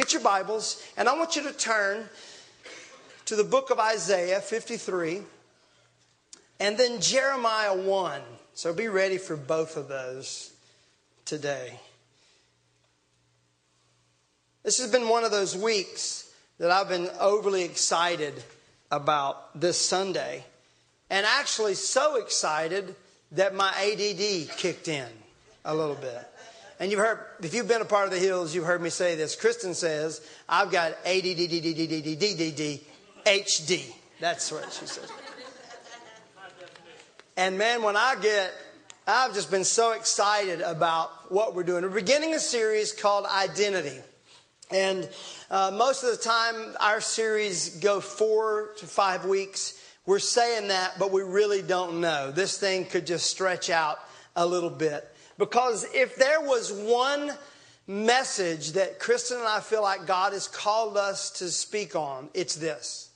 Get your Bibles, and I want you to turn to the book of Isaiah 53 and then Jeremiah 1. So be ready for both of those today. This has been one of those weeks that I've been overly excited about this Sunday. And actually, so excited that my ADD kicked in a little bit. And you've heard, if you've been a part of the hills, you've heard me say this. Kristen says, I've got ADDDDDDDD HD. That's what she says. And man, when I get, I've just been so excited about what we're doing. We're beginning a series called Identity. And uh, most of the time, our series go four to five weeks. We're saying that, but we really don't know. This thing could just stretch out a little bit. Because if there was one message that Kristen and I feel like God has called us to speak on, it's this.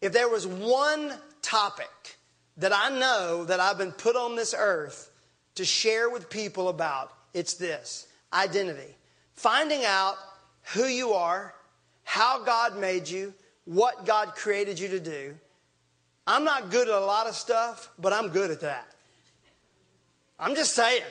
If there was one topic that I know that I've been put on this earth to share with people about, it's this identity. Finding out who you are, how God made you, what God created you to do. I'm not good at a lot of stuff, but I'm good at that. I'm just saying.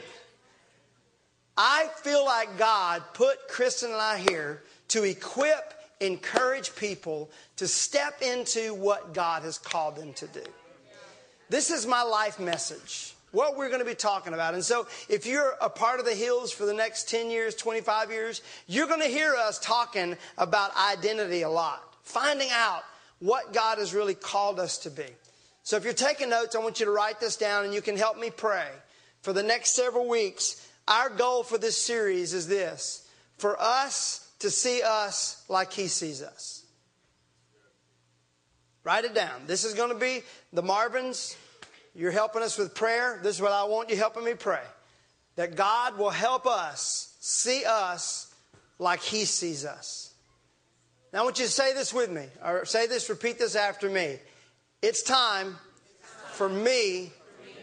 I feel like God put Kristen and I here to equip, encourage people to step into what God has called them to do. This is my life message, what we're going to be talking about. And so, if you're a part of the hills for the next 10 years, 25 years, you're going to hear us talking about identity a lot, finding out what God has really called us to be. So, if you're taking notes, I want you to write this down and you can help me pray for the next several weeks, our goal for this series is this for us to see us like He sees us. Write it down. This is going to be the Marvins. You're helping us with prayer. This is what I want you helping me pray. That God will help us see us like He sees us. Now, I want you to say this with me, or say this, repeat this after me. It's time for me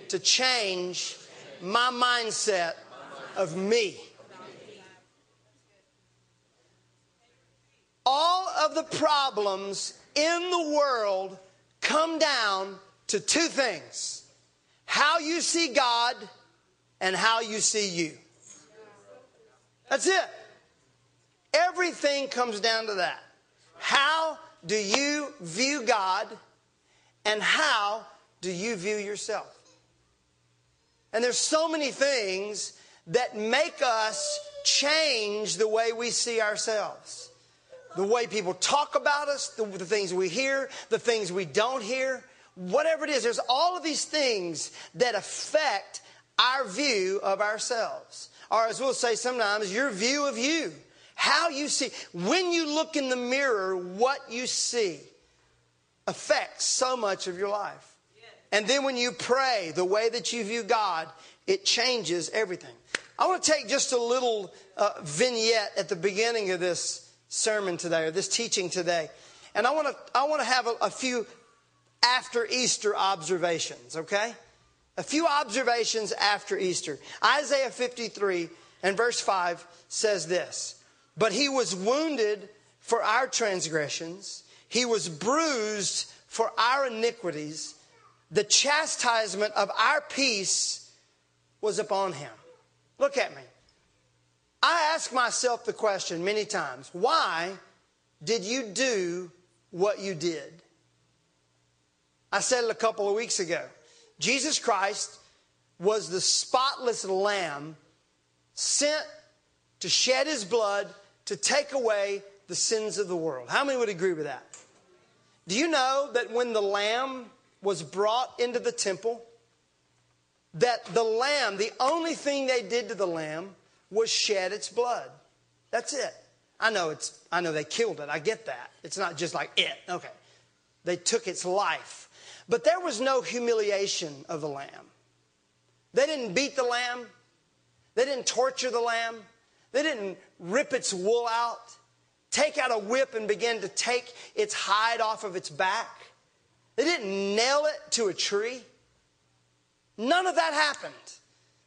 to change my mindset of me. All of the problems in the world come down to two things how you see God and how you see you. That's it. Everything comes down to that. How do you view God and how do you view yourself? And there's so many things that make us change the way we see ourselves. The way people talk about us, the, the, things we hear, the things we don't hear, whatever it is, there's all of these things that affect our view of ourselves. Or as we'll say sometimes, your view of you. How you see. When you look in the mirror, what you see affects so much of your life. And then when you pray, the way that you view God, it changes everything. I want to take just a little uh, vignette at the beginning of this sermon today, or this teaching today. And I want to, I want to have a, a few after Easter observations, okay? A few observations after Easter. Isaiah 53 and verse 5 says this But he was wounded for our transgressions, he was bruised for our iniquities the chastisement of our peace was upon him. Look at me. I ask myself the question many times why did you do what you did? I said it a couple of weeks ago. Jesus Christ was the spotless lamb sent to shed his blood to take away the sins of the world. How many would agree with that? Do you know that when the lamb was brought into the temple, that the lamb, the only thing they did to the lamb was shed its blood. That's it. I know it's I know they killed it. I get that. It's not just like it. Okay. They took its life. But there was no humiliation of the lamb. They didn't beat the lamb. They didn't torture the lamb. They didn't rip its wool out, take out a whip and begin to take its hide off of its back. They didn't nail it to a tree. None of that happened.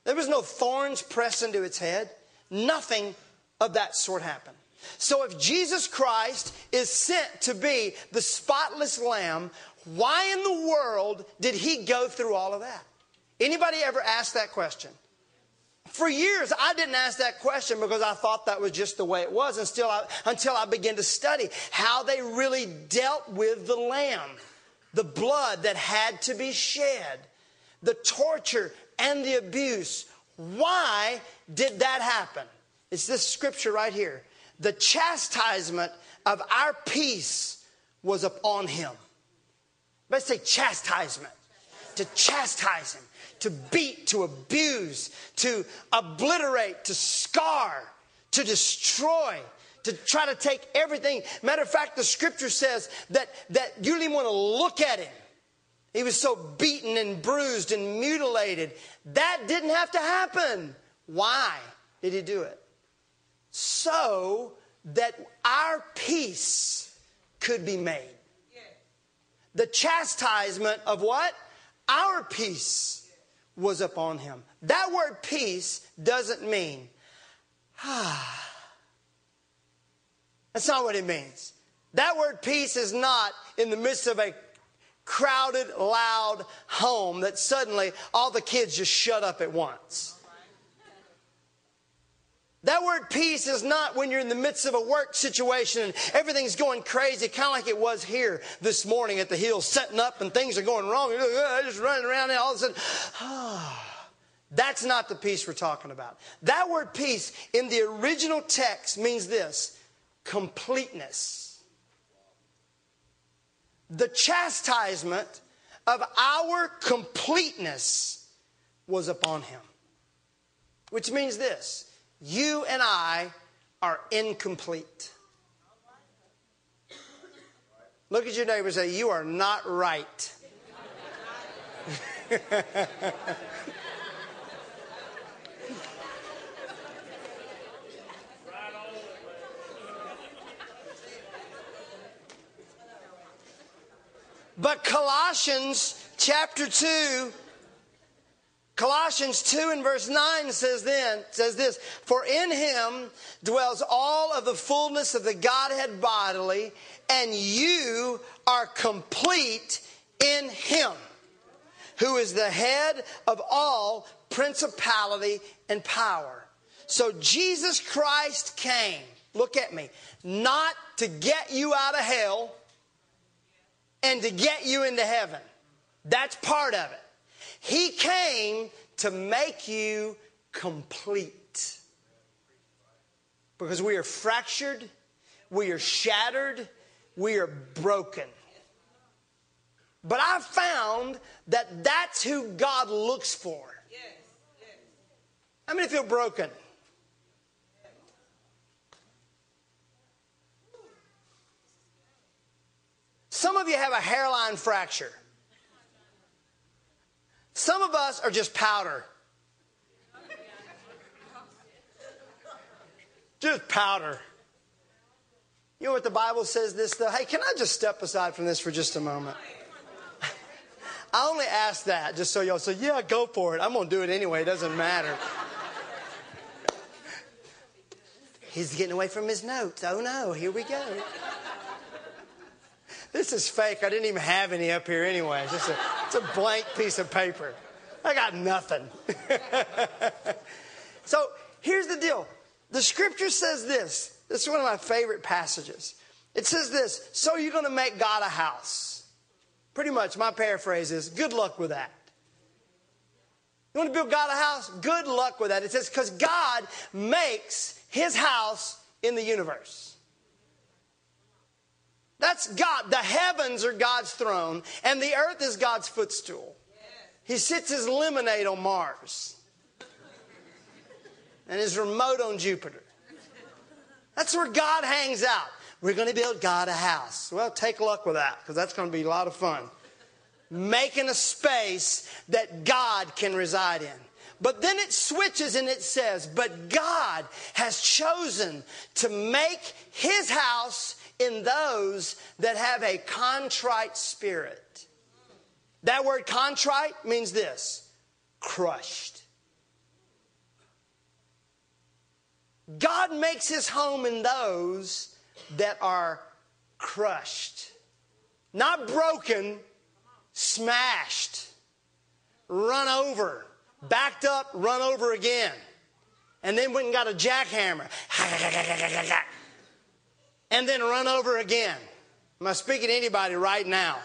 There was no thorns pressed into its head. Nothing of that sort happened. So if Jesus Christ is sent to be the spotless lamb, why in the world did he go through all of that? Anybody ever ask that question? For years, I didn't ask that question because I thought that was just the way it was until I, until I began to study how they really dealt with the lamb, the blood that had to be shed, the torture and the abuse. Why did that happen? It's this scripture right here. The chastisement of our peace was upon him. Let's say chastisement. To chastise him to beat, to abuse, to obliterate, to scar, to destroy, to try to take everything. Matter of fact, the scripture says that, that you didn't even want to look at him. He was so beaten and bruised and mutilated. That didn't have to happen. Why did he do it? So that our peace could be made. The chastisement of what? Our peace was upon him. That word peace doesn't mean, ah. That's not what it means. That word peace is not in the midst of a crowded, loud home that suddenly all the kids just shut up at once. That word peace is not when you're in the midst of a work situation and everything's going crazy, kind of like it was here this morning at the hill, setting up and things are going wrong. You're just running around and all of a sudden, ah. That's not the peace we're talking about. That word peace in the original text means this completeness. The chastisement of our completeness was upon him. Which means this you and I are incomplete. Look at your neighbor and say, You are not right. but Colossians chapter 2 Colossians 2 and verse 9 says then says this for in him dwells all of the fullness of the Godhead bodily and you are complete in him who is the head of all principality and power. So Jesus Christ came, look at me, not to get you out of hell and to get you into heaven. That's part of it. He came to make you complete. Because we are fractured, we are shattered, we are broken. But I found that that's who God looks for. Yes, yes. How many feel broken? Some of you have a hairline fracture. Some of us are just powder. Just powder. You know what the Bible says this though? Hey, can I just step aside from this for just a moment? I only ask that just so y'all say, yeah, go for it. I'm going to do it anyway. It doesn't matter. He's getting away from his notes. Oh no, here we go. This is fake. I didn't even have any up here anyway. It's just a, it's a blank piece of paper. I got nothing. so here's the deal. The scripture says this. This is one of my favorite passages. It says this So you're going to make God a house. Pretty much, my paraphrase is good luck with that. You want to build God a house? Good luck with that. It says, because God makes his house in the universe. That's God. The heavens are God's throne, and the earth is God's footstool. He sits his lemonade on Mars and his remote on Jupiter. That's where God hangs out. We're going to build God a house. Well, take luck with that because that's going to be a lot of fun. Making a space that God can reside in. But then it switches and it says, But God has chosen to make his house in those that have a contrite spirit. That word contrite means this crushed. God makes his home in those that are crushed, not broken, smashed, run over, backed up, run over again. And then went and got a jackhammer. And then run over again. Am I speaking to anybody right now?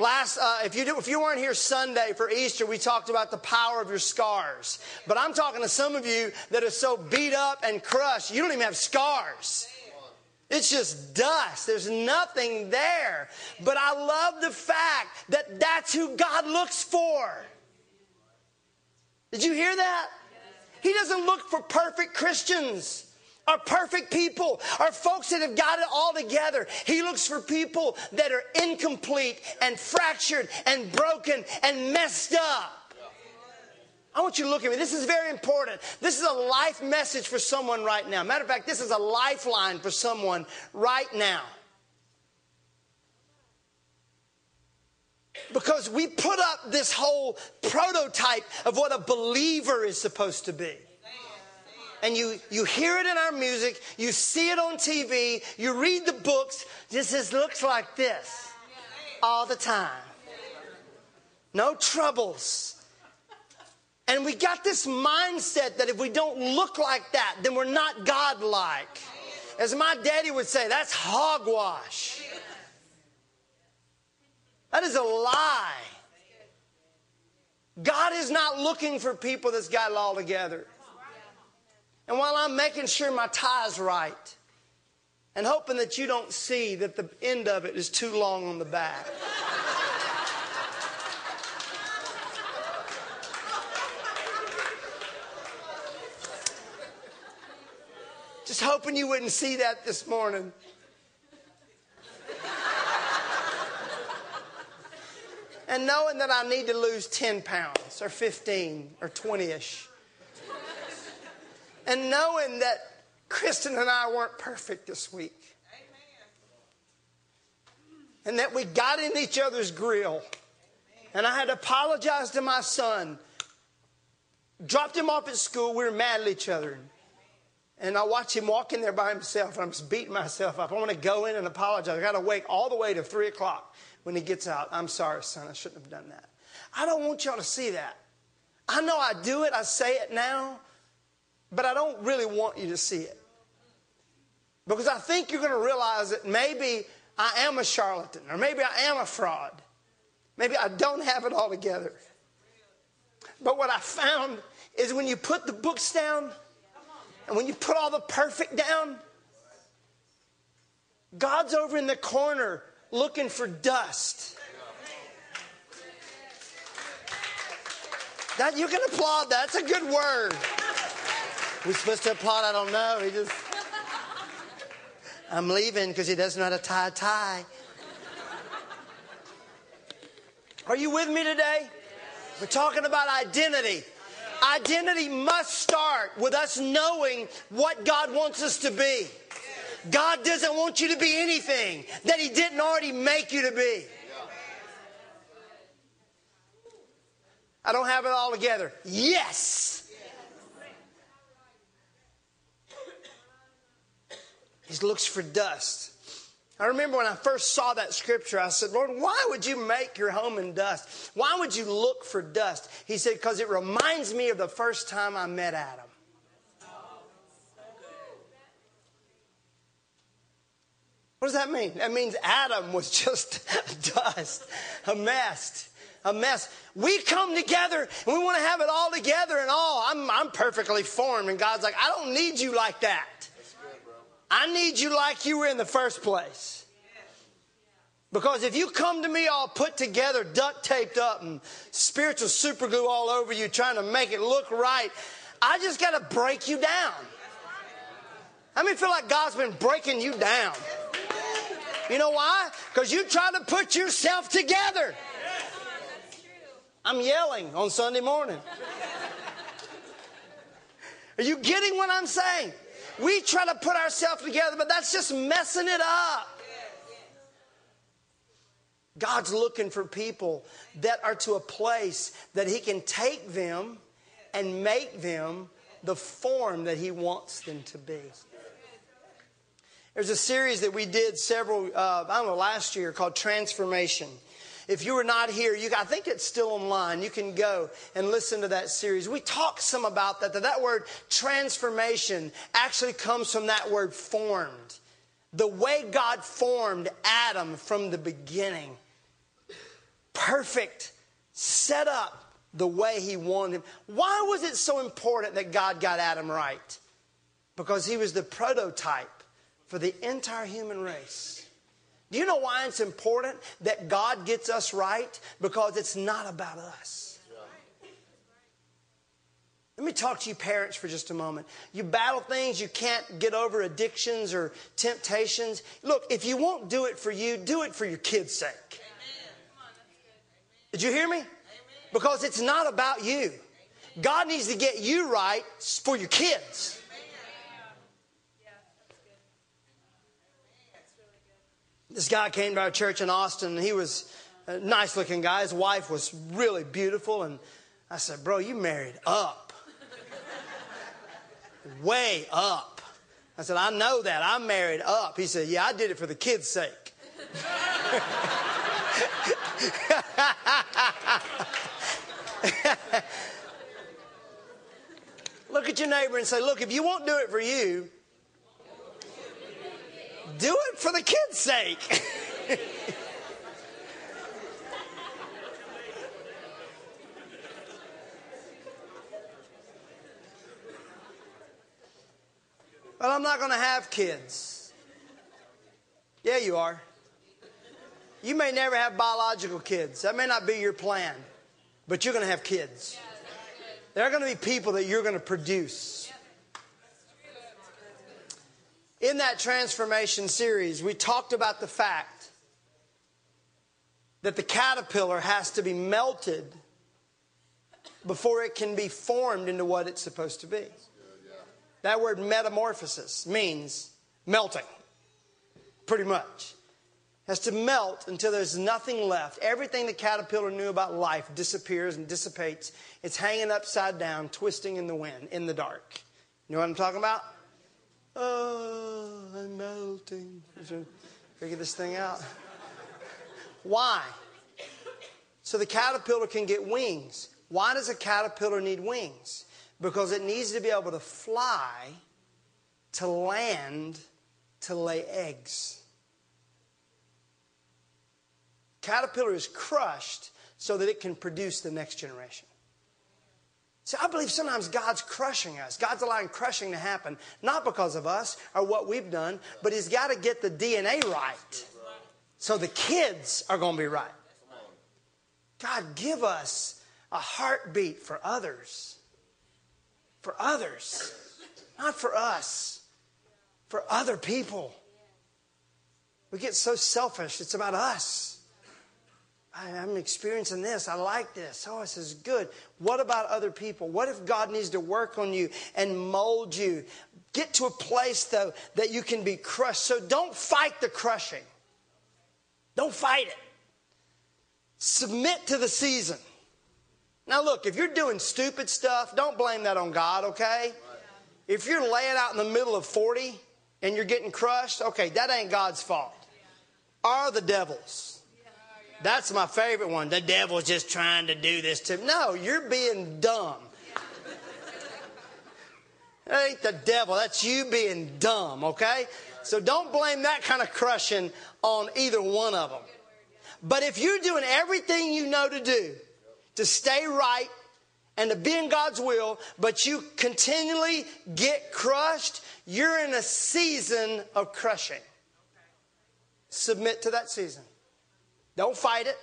Last, uh, if you do, if you weren't here Sunday for Easter, we talked about the power of your scars. But I'm talking to some of you that are so beat up and crushed, you don't even have scars. It's just dust. There's nothing there. But I love the fact that that's who God looks for. Did you hear that? He doesn't look for perfect Christians are perfect people, are folks that have got it all together. He looks for people that are incomplete and fractured and broken and messed up. I want you to look at me. This is very important. This is a life message for someone right now. Matter of fact, this is a lifeline for someone right now. Because we put up this whole prototype of what a believer is supposed to be and you, you hear it in our music, you see it on TV, you read the books. This is, looks like this all the time. No troubles. And we got this mindset that if we don't look like that, then we're not godlike. As my daddy would say, that's hogwash. That is a lie. God is not looking for people that's got it all together. And while I'm making sure my tie's right and hoping that you don't see that the end of it is too long on the back. Just hoping you wouldn't see that this morning. and knowing that I need to lose 10 pounds or 15 or 20 ish and knowing that Kristen and I weren't perfect this week. Amen. And that we got in each other's grill. And I had to apologize to my son. Dropped him off at school. We were mad at each other. And I watch him walk in there by himself, and I'm just beating myself up. I want to go in and apologize. I got to wait all the way to 3 o'clock when he gets out. I'm sorry, son. I shouldn't have done that. I don't want y'all to see that. I know I do it. I say it now. But I don't really want you to see it. Because I think you're going to realize that maybe I am a charlatan, or maybe I am a fraud. Maybe I don't have it all together. But what I found is when you put the books down and when you put all the perfect down, God's over in the corner looking for dust. That you can applaud. That's a good word. We supposed to applaud? I don't know. He just. I'm leaving because he doesn't know how to tie a tie. Are you with me today? We're talking about identity. Identity must start with us knowing what God wants us to be. God doesn't want you to be anything that He didn't already make you to be. I don't have it all together. Yes. He looks for dust. I remember when I first saw that scripture, I said, Lord, why would you make your home in dust? Why would you look for dust? He said, because it reminds me of the first time I met Adam. What does that mean? That means Adam was just dust, a mess, a mess. We come together and we want to have it all together and all. I'm, I'm perfectly formed, and God's like, I don't need you like that. I need you like you were in the first place. Because if you come to me all put together, duct taped up, and spiritual super glue all over you, trying to make it look right, I just got to break you down. How many feel like God's been breaking you down? You know why? Because you try to put yourself together. I'm yelling on Sunday morning. Are you getting what I'm saying? We try to put ourselves together, but that's just messing it up. God's looking for people that are to a place that He can take them and make them the form that He wants them to be. There's a series that we did several, uh, I don't know, last year called Transformation. If you were not here, you, I think it's still online. You can go and listen to that series. We talked some about that. That, that word transformation actually comes from that word formed. The way God formed Adam from the beginning. Perfect, set up the way he wanted him. Why was it so important that God got Adam right? Because he was the prototype for the entire human race. Do you know why it's important that God gets us right? Because it's not about us. Let me talk to you parents for just a moment. You battle things, you can't get over addictions or temptations. Look, if you won't do it for you, do it for your kids' sake. Did you hear me? Because it's not about you. God needs to get you right for your kids. This guy came to our church in Austin, and he was a nice looking guy. His wife was really beautiful. And I said, Bro, you married up. Way up. I said, I know that. I'm married up. He said, Yeah, I did it for the kids' sake. look at your neighbor and say, Look, if you won't do it for you, do it for the kids' sake. well, I'm not going to have kids. Yeah, you are. You may never have biological kids. That may not be your plan, but you're going to have kids. There are going to be people that you're going to produce. In that transformation series, we talked about the fact that the caterpillar has to be melted before it can be formed into what it's supposed to be. That word metamorphosis means melting, pretty much. Has to melt until there's nothing left. Everything the caterpillar knew about life disappears and dissipates. It's hanging upside down, twisting in the wind, in the dark. You know what I'm talking about? Oh, I'm melting. Figure this thing out. Why? So the caterpillar can get wings. Why does a caterpillar need wings? Because it needs to be able to fly, to land, to lay eggs. Caterpillar is crushed so that it can produce the next generation. See, I believe sometimes God's crushing us. God's allowing crushing to happen, not because of us or what we've done, but He's got to get the DNA right. So the kids are going to be right. God, give us a heartbeat for others. For others. Not for us. For other people. We get so selfish, it's about us. I'm experiencing this. I like this. Oh, this is good. What about other people? What if God needs to work on you and mold you? Get to a place, though, that you can be crushed. So don't fight the crushing. Don't fight it. Submit to the season. Now, look, if you're doing stupid stuff, don't blame that on God, okay? If you're laying out in the middle of 40 and you're getting crushed, okay, that ain't God's fault. Are the devil's. That's my favorite one. The devil's just trying to do this to me. No, you're being dumb. That ain't the devil. That's you being dumb, okay? So don't blame that kind of crushing on either one of them. But if you're doing everything you know to do to stay right and to be in God's will, but you continually get crushed, you're in a season of crushing. Submit to that season. Don't fight it.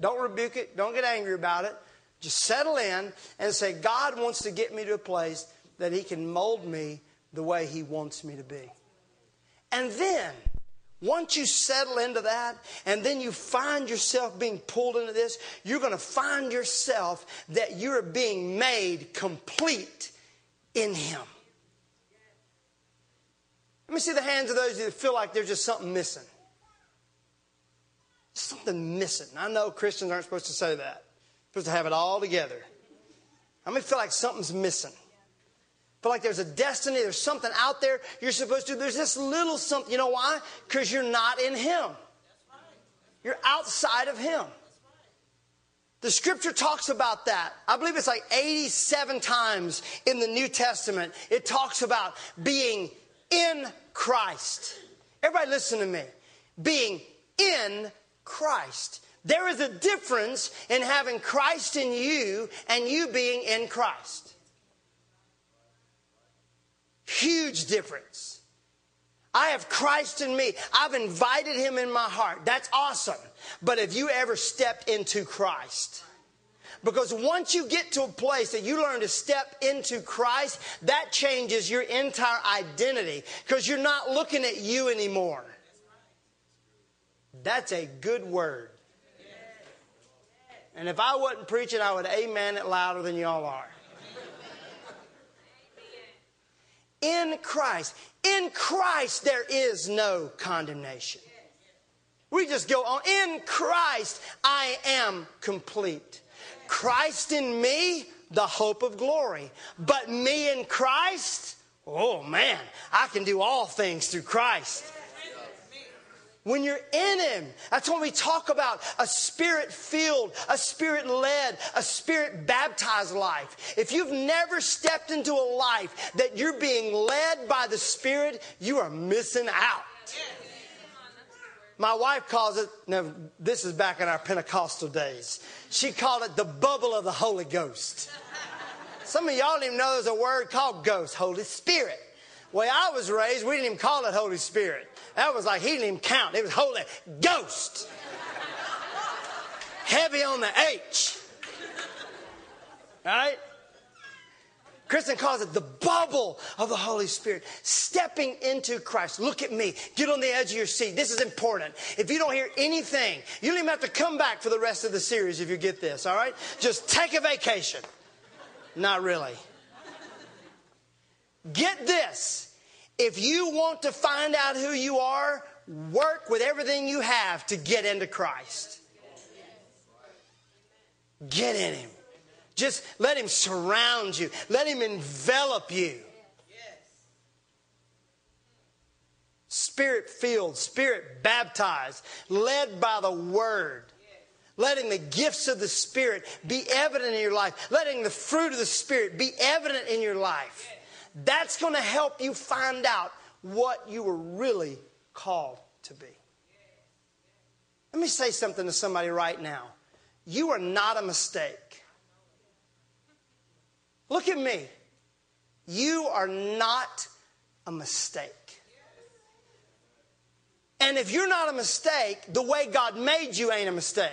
Don't rebuke it. Don't get angry about it. Just settle in and say, God wants to get me to a place that He can mold me the way He wants me to be. And then, once you settle into that, and then you find yourself being pulled into this, you're going to find yourself that you're being made complete in Him. Let me see the hands of those that feel like there's just something missing something missing. I know Christians aren't supposed to say that. supposed to have it all together. How many feel like something's missing? Feel like there's a destiny, there's something out there you're supposed to. There's this little something. You know why? Because you're not in Him. You're outside of Him. The scripture talks about that. I believe it's like 87 times in the New Testament. It talks about being in Christ. Everybody listen to me. Being in Christ. There is a difference in having Christ in you and you being in Christ. Huge difference. I have Christ in me. I've invited him in my heart. That's awesome. But have you ever stepped into Christ? Because once you get to a place that you learn to step into Christ, that changes your entire identity because you're not looking at you anymore. That's a good word. And if I wasn't preaching, I would amen it louder than y'all are. In Christ. In Christ, there is no condemnation. We just go on. In Christ, I am complete. Christ in me, the hope of glory. But me in Christ, oh man, I can do all things through Christ. When you're in Him, that's when we talk about a spirit filled, a spirit led, a spirit baptized life. If you've never stepped into a life that you're being led by the Spirit, you are missing out. My wife calls it, now this is back in our Pentecostal days, she called it the bubble of the Holy Ghost. Some of y'all don't even know there's a word called ghost, Holy Spirit. Way I was raised, we didn't even call it Holy Spirit. That was like, he didn't even count. It was Holy Ghost. Heavy on the H. Right? Kristen calls it the bubble of the Holy Spirit. Stepping into Christ. Look at me. Get on the edge of your seat. This is important. If you don't hear anything, you don't even have to come back for the rest of the series if you get this, all right? Just take a vacation. Not really. Get this. If you want to find out who you are, work with everything you have to get into Christ. Get in Him. Just let Him surround you, let Him envelop you. Spirit filled, spirit baptized, led by the Word. Letting the gifts of the Spirit be evident in your life. Letting the fruit of the Spirit be evident in your life. That's going to help you find out what you were really called to be. Let me say something to somebody right now. You are not a mistake. Look at me. You are not a mistake. And if you're not a mistake, the way God made you ain't a mistake.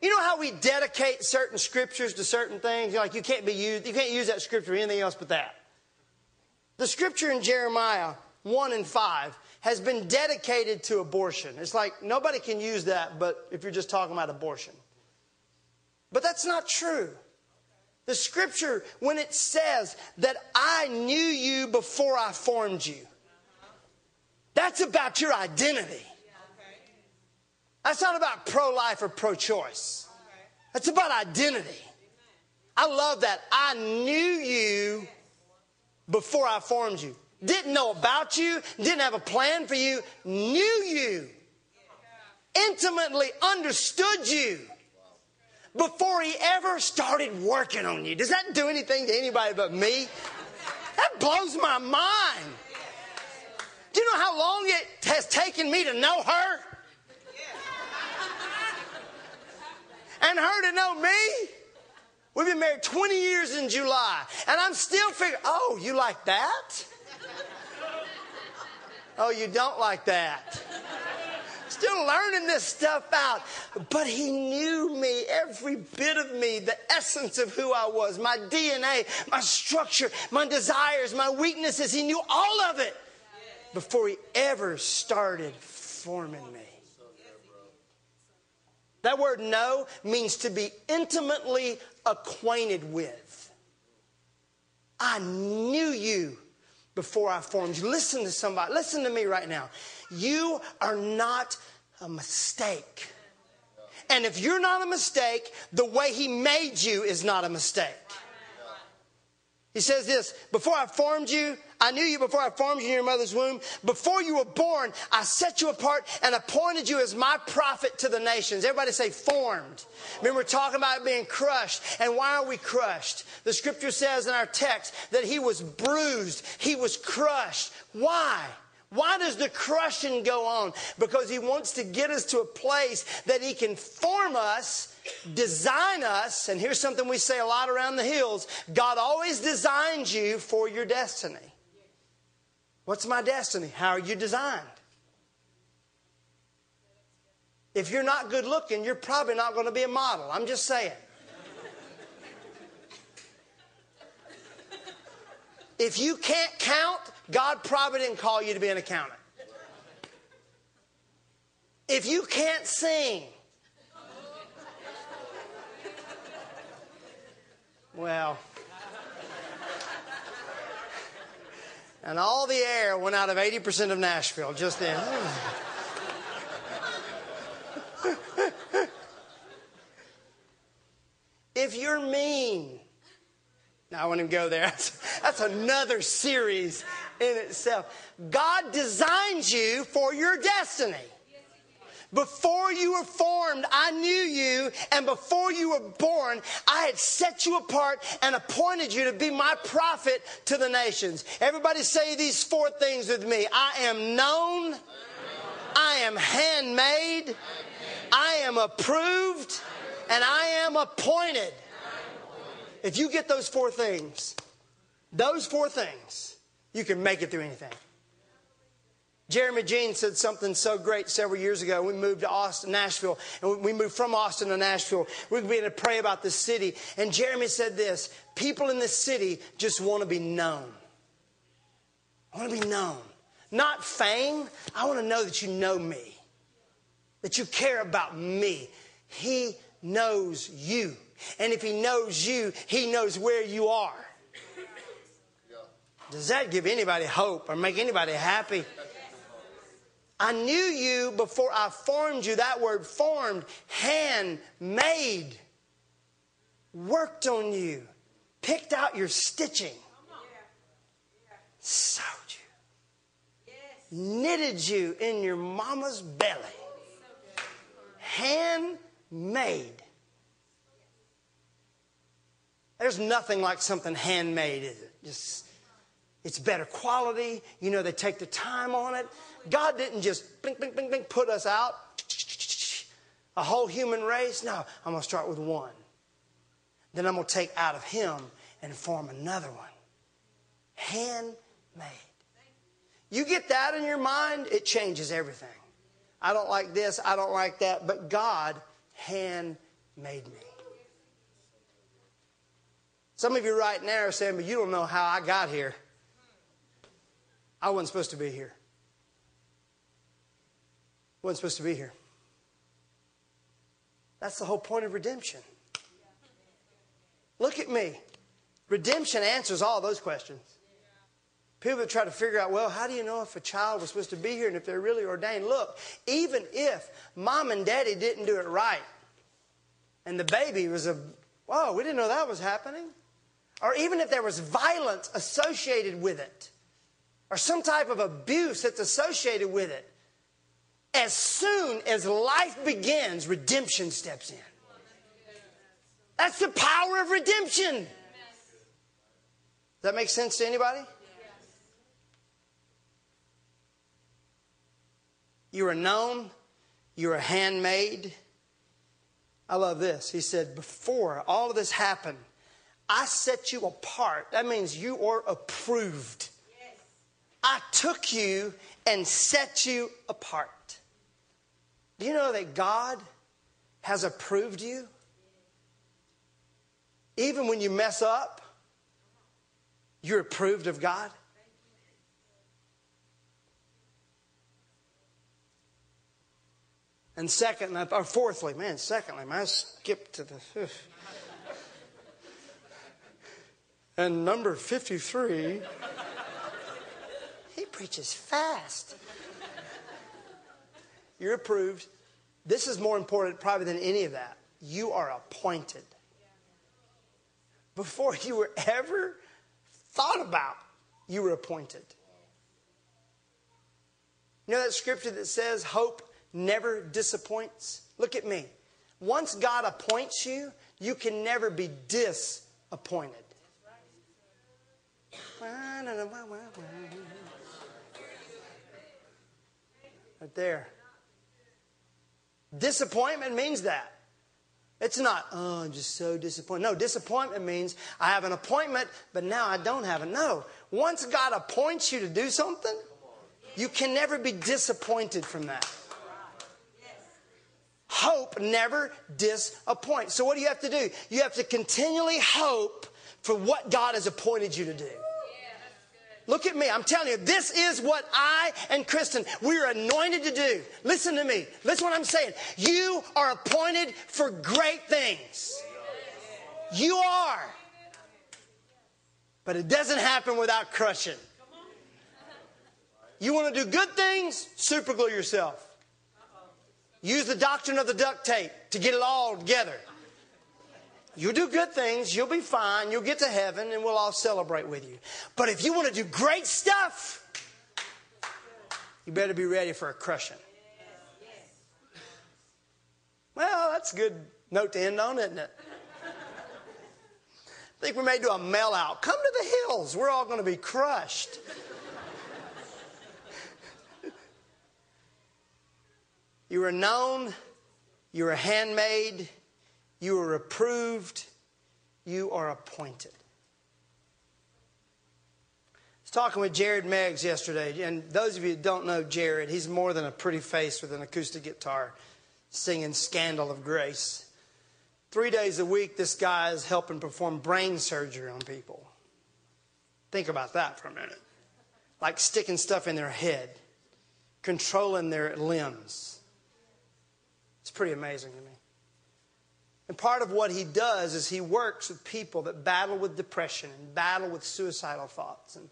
You know how we dedicate certain scriptures to certain things? You're like you can't be used, you can't use that scripture for anything else but that. The scripture in Jeremiah 1 and 5 has been dedicated to abortion. It's like nobody can use that but if you're just talking about abortion. But that's not true. The scripture, when it says that I knew you before I formed you, that's about your identity. That's not about pro life or pro choice. That's about identity. I love that. I knew you before I formed you. Didn't know about you, didn't have a plan for you, knew you, intimately understood you before he ever started working on you. Does that do anything to anybody but me? That blows my mind. Do you know how long it has taken me to know her? And her to know me. We've been married 20 years in July, and I'm still figuring, oh, you like that? Oh, you don't like that. Still learning this stuff out. But he knew me, every bit of me, the essence of who I was, my DNA, my structure, my desires, my weaknesses. He knew all of it before he ever started forming me. That word know means to be intimately acquainted with. I knew you before I formed you. Listen to somebody. Listen to me right now. You are not a mistake. And if you're not a mistake, the way He made you is not a mistake. He says this Before I formed you, I knew you before I formed you in your mother's womb. Before you were born, I set you apart and appointed you as my prophet to the nations. Everybody say formed. Remember, talking about being crushed. And why are we crushed? The scripture says in our text that he was bruised, he was crushed. Why? Why does the crushing go on? Because he wants to get us to a place that he can form us, design us, and here's something we say a lot around the hills God always designs you for your destiny. What's my destiny? How are you designed? If you're not good looking, you're probably not going to be a model. I'm just saying. If you can't count, God probably didn't call you to be an accountant. If you can't sing, well, and all the air went out of 80% of Nashville just then. if you're mean, now I to go there. That's, that's another series in itself. God designs you for your destiny. Before you were formed, I knew you, and before you were born, I had set you apart and appointed you to be my prophet to the nations. Everybody say these four things with me I am known, I am handmade, I am approved, and I am appointed. If you get those four things, those four things, you can make it through anything. Jeremy Jean said something so great several years ago. We moved to Austin, Nashville, and we moved from Austin to Nashville. We began to pray about the city. And Jeremy said this people in this city just want to be known. I want to be known. Not fame. I want to know that you know me, that you care about me. He knows you. And if He knows you, He knows where you are. Does that give anybody hope or make anybody happy? I knew you before I formed you. That word formed, hand made, worked on you, picked out your stitching, sewed you, knitted you in your mama's belly. Hand made. There's nothing like something handmade, is it? Just it's better quality. You know, they take the time on it. God didn't just bing, bing, bing, bing, put us out, a whole human race. No, I'm going to start with one. Then I'm going to take out of him and form another one. Handmade. You get that in your mind, it changes everything. I don't like this, I don't like that, but God hand made me. Some of you right now are saying, but you don't know how I got here. I wasn't supposed to be here. Wasn't supposed to be here. That's the whole point of redemption. Look at me. Redemption answers all those questions. People that try to figure out, well, how do you know if a child was supposed to be here and if they're really ordained? Look, even if mom and daddy didn't do it right and the baby was a, whoa, we didn't know that was happening. Or even if there was violence associated with it or some type of abuse that's associated with it, as soon as life begins, redemption steps in. That's the power of redemption. Does that make sense to anybody? You are a known, you are a handmade. I love this. He said, Before all of this happened, I set you apart. That means you are approved. I took you and set you apart. Do you know that God has approved you? Even when you mess up, you're approved of God. And second, or fourthly, man, secondly, I skipped to the. And number 53, he preaches fast. You're approved. This is more important, probably, than any of that. You are appointed. Before you were ever thought about, you were appointed. You know that scripture that says hope never disappoints? Look at me. Once God appoints you, you can never be disappointed. Right there. Disappointment means that. It's not, oh, I'm just so disappointed. No, disappointment means I have an appointment, but now I don't have it. No. Once God appoints you to do something, you can never be disappointed from that. Hope never disappoints. So, what do you have to do? You have to continually hope for what God has appointed you to do. Look at me. I'm telling you, this is what I and Kristen, we're anointed to do. Listen to me. Listen what I'm saying. You are appointed for great things. You are. But it doesn't happen without crushing. You want to do good things? Superglue yourself. Use the doctrine of the duct tape to get it all together. You'll do good things, you'll be fine, you'll get to heaven, and we'll all celebrate with you. But if you want to do great stuff, you better be ready for a crushing. Well, that's a good note to end on, isn't it? I think we may do a mail out. Come to the hills. We're all going to be crushed. you were known, you were handmade, you are approved. You are appointed. I was talking with Jared Meggs yesterday, and those of you who don't know Jared, he's more than a pretty face with an acoustic guitar singing Scandal of Grace. Three days a week, this guy is helping perform brain surgery on people. Think about that for a minute. Like sticking stuff in their head, controlling their limbs. It's pretty amazing to me. And part of what he does is he works with people that battle with depression and battle with suicidal thoughts. And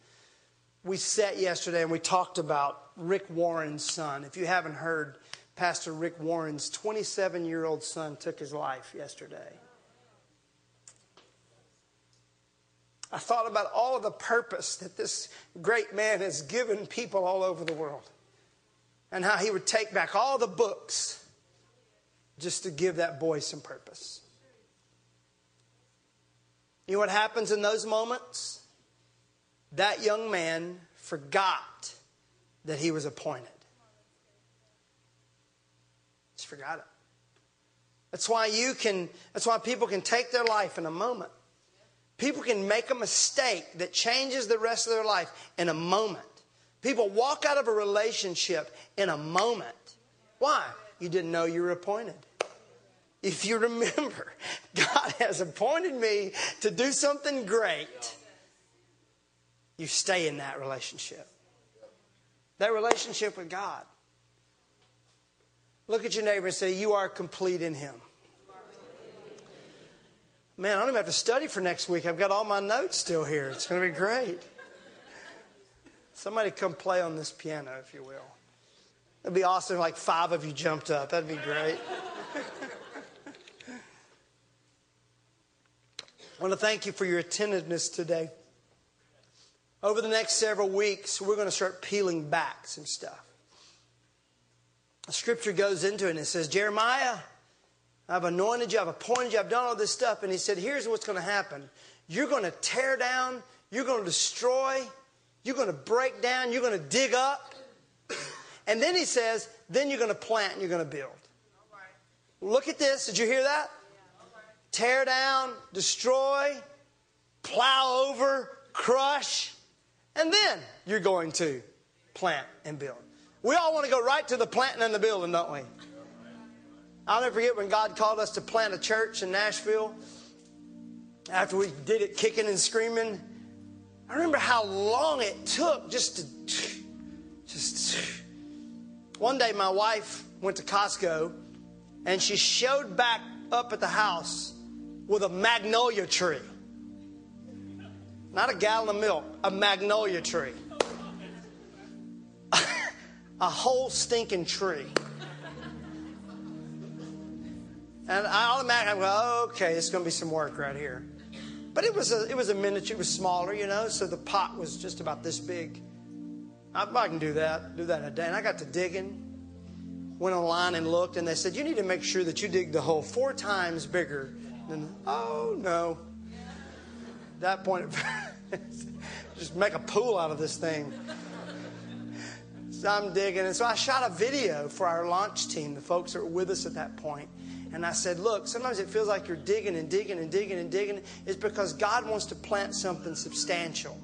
we sat yesterday and we talked about Rick Warren's son. If you haven't heard, Pastor Rick Warren's 27 year old son took his life yesterday. I thought about all of the purpose that this great man has given people all over the world and how he would take back all the books just to give that boy some purpose. You know what happens in those moments? That young man forgot that he was appointed. Just forgot it. That's why you can, that's why people can take their life in a moment. People can make a mistake that changes the rest of their life in a moment. People walk out of a relationship in a moment. Why? You didn't know you were appointed if you remember, God has appointed me to do something great, you stay in that relationship. That relationship with God. Look at your neighbor and say, You are complete in Him. Man, I don't even have to study for next week. I've got all my notes still here. It's going to be great. Somebody come play on this piano, if you will. It'd be awesome if like five of you jumped up. That'd be great. I want to thank you for your attentiveness today. Over the next several weeks, we're going to start peeling back some stuff. The scripture goes into it and it says, Jeremiah, I've anointed you, I've appointed you, I've done all this stuff. And he said, Here's what's going to happen you're going to tear down, you're going to destroy, you're going to break down, you're going to dig up. And then he says, Then you're going to plant and you're going to build. Look at this. Did you hear that? Tear down, destroy, plow over, crush, and then you're going to plant and build. We all want to go right to the planting and the building, don't we? I'll never forget when God called us to plant a church in Nashville. After we did it kicking and screaming, I remember how long it took just to just one day my wife went to Costco and she showed back up at the house with a magnolia tree. Not a gallon of milk, a magnolia tree. a whole stinking tree. And I automatically go, okay, it's going to be some work right here. But it was a it was a miniature, it was smaller, you know, so the pot was just about this big. I, I can do that, do that in a day. And I got to digging, went online and looked, and they said, You need to make sure that you dig the hole four times bigger than, oh no. At that point, just make a pool out of this thing. So I'm digging. And so I shot a video for our launch team, the folks that were with us at that point. And I said, Look, sometimes it feels like you're digging and digging and digging and digging. It's because God wants to plant something substantial.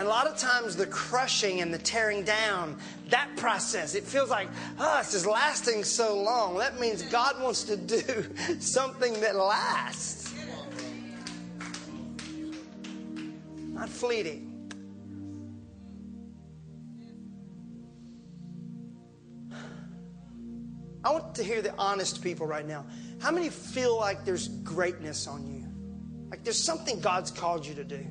And a lot of times, the crushing and the tearing down, that process, it feels like, oh, this is lasting so long. That means God wants to do something that lasts, not fleeting. I want to hear the honest people right now. How many feel like there's greatness on you? Like there's something God's called you to do?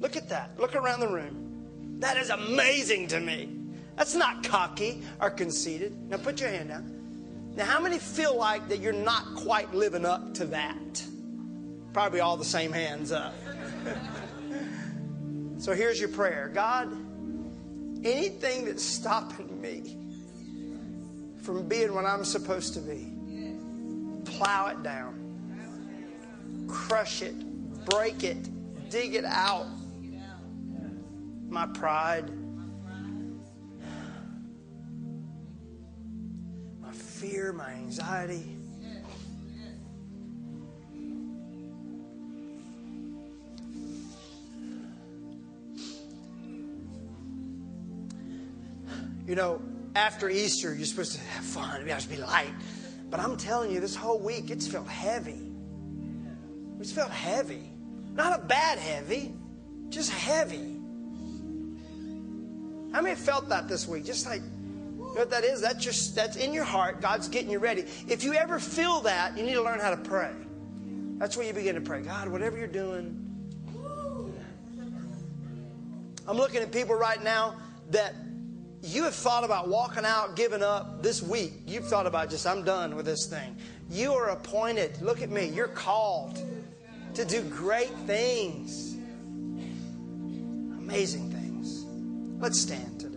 Look at that. Look around the room. That is amazing to me. That's not cocky or conceited. Now put your hand down. Now, how many feel like that you're not quite living up to that? Probably all the same hands up. so here's your prayer God, anything that's stopping me from being what I'm supposed to be. Plow it down, crush it, break it, dig it out. My pride, my fear, my anxiety. You know, after Easter, you're supposed to have fun, you have to be light. But I'm telling you, this whole week, it's felt heavy. It's felt heavy. Not a bad heavy, just heavy. How many felt that this week? Just like, you know what that is? That's just that's in your heart. God's getting you ready. If you ever feel that, you need to learn how to pray. That's where you begin to pray. God, whatever you're doing. I'm looking at people right now that you have thought about walking out, giving up this week. You've thought about just, I'm done with this thing. You are appointed. Look at me. You're called to do great things, amazing. Let's stand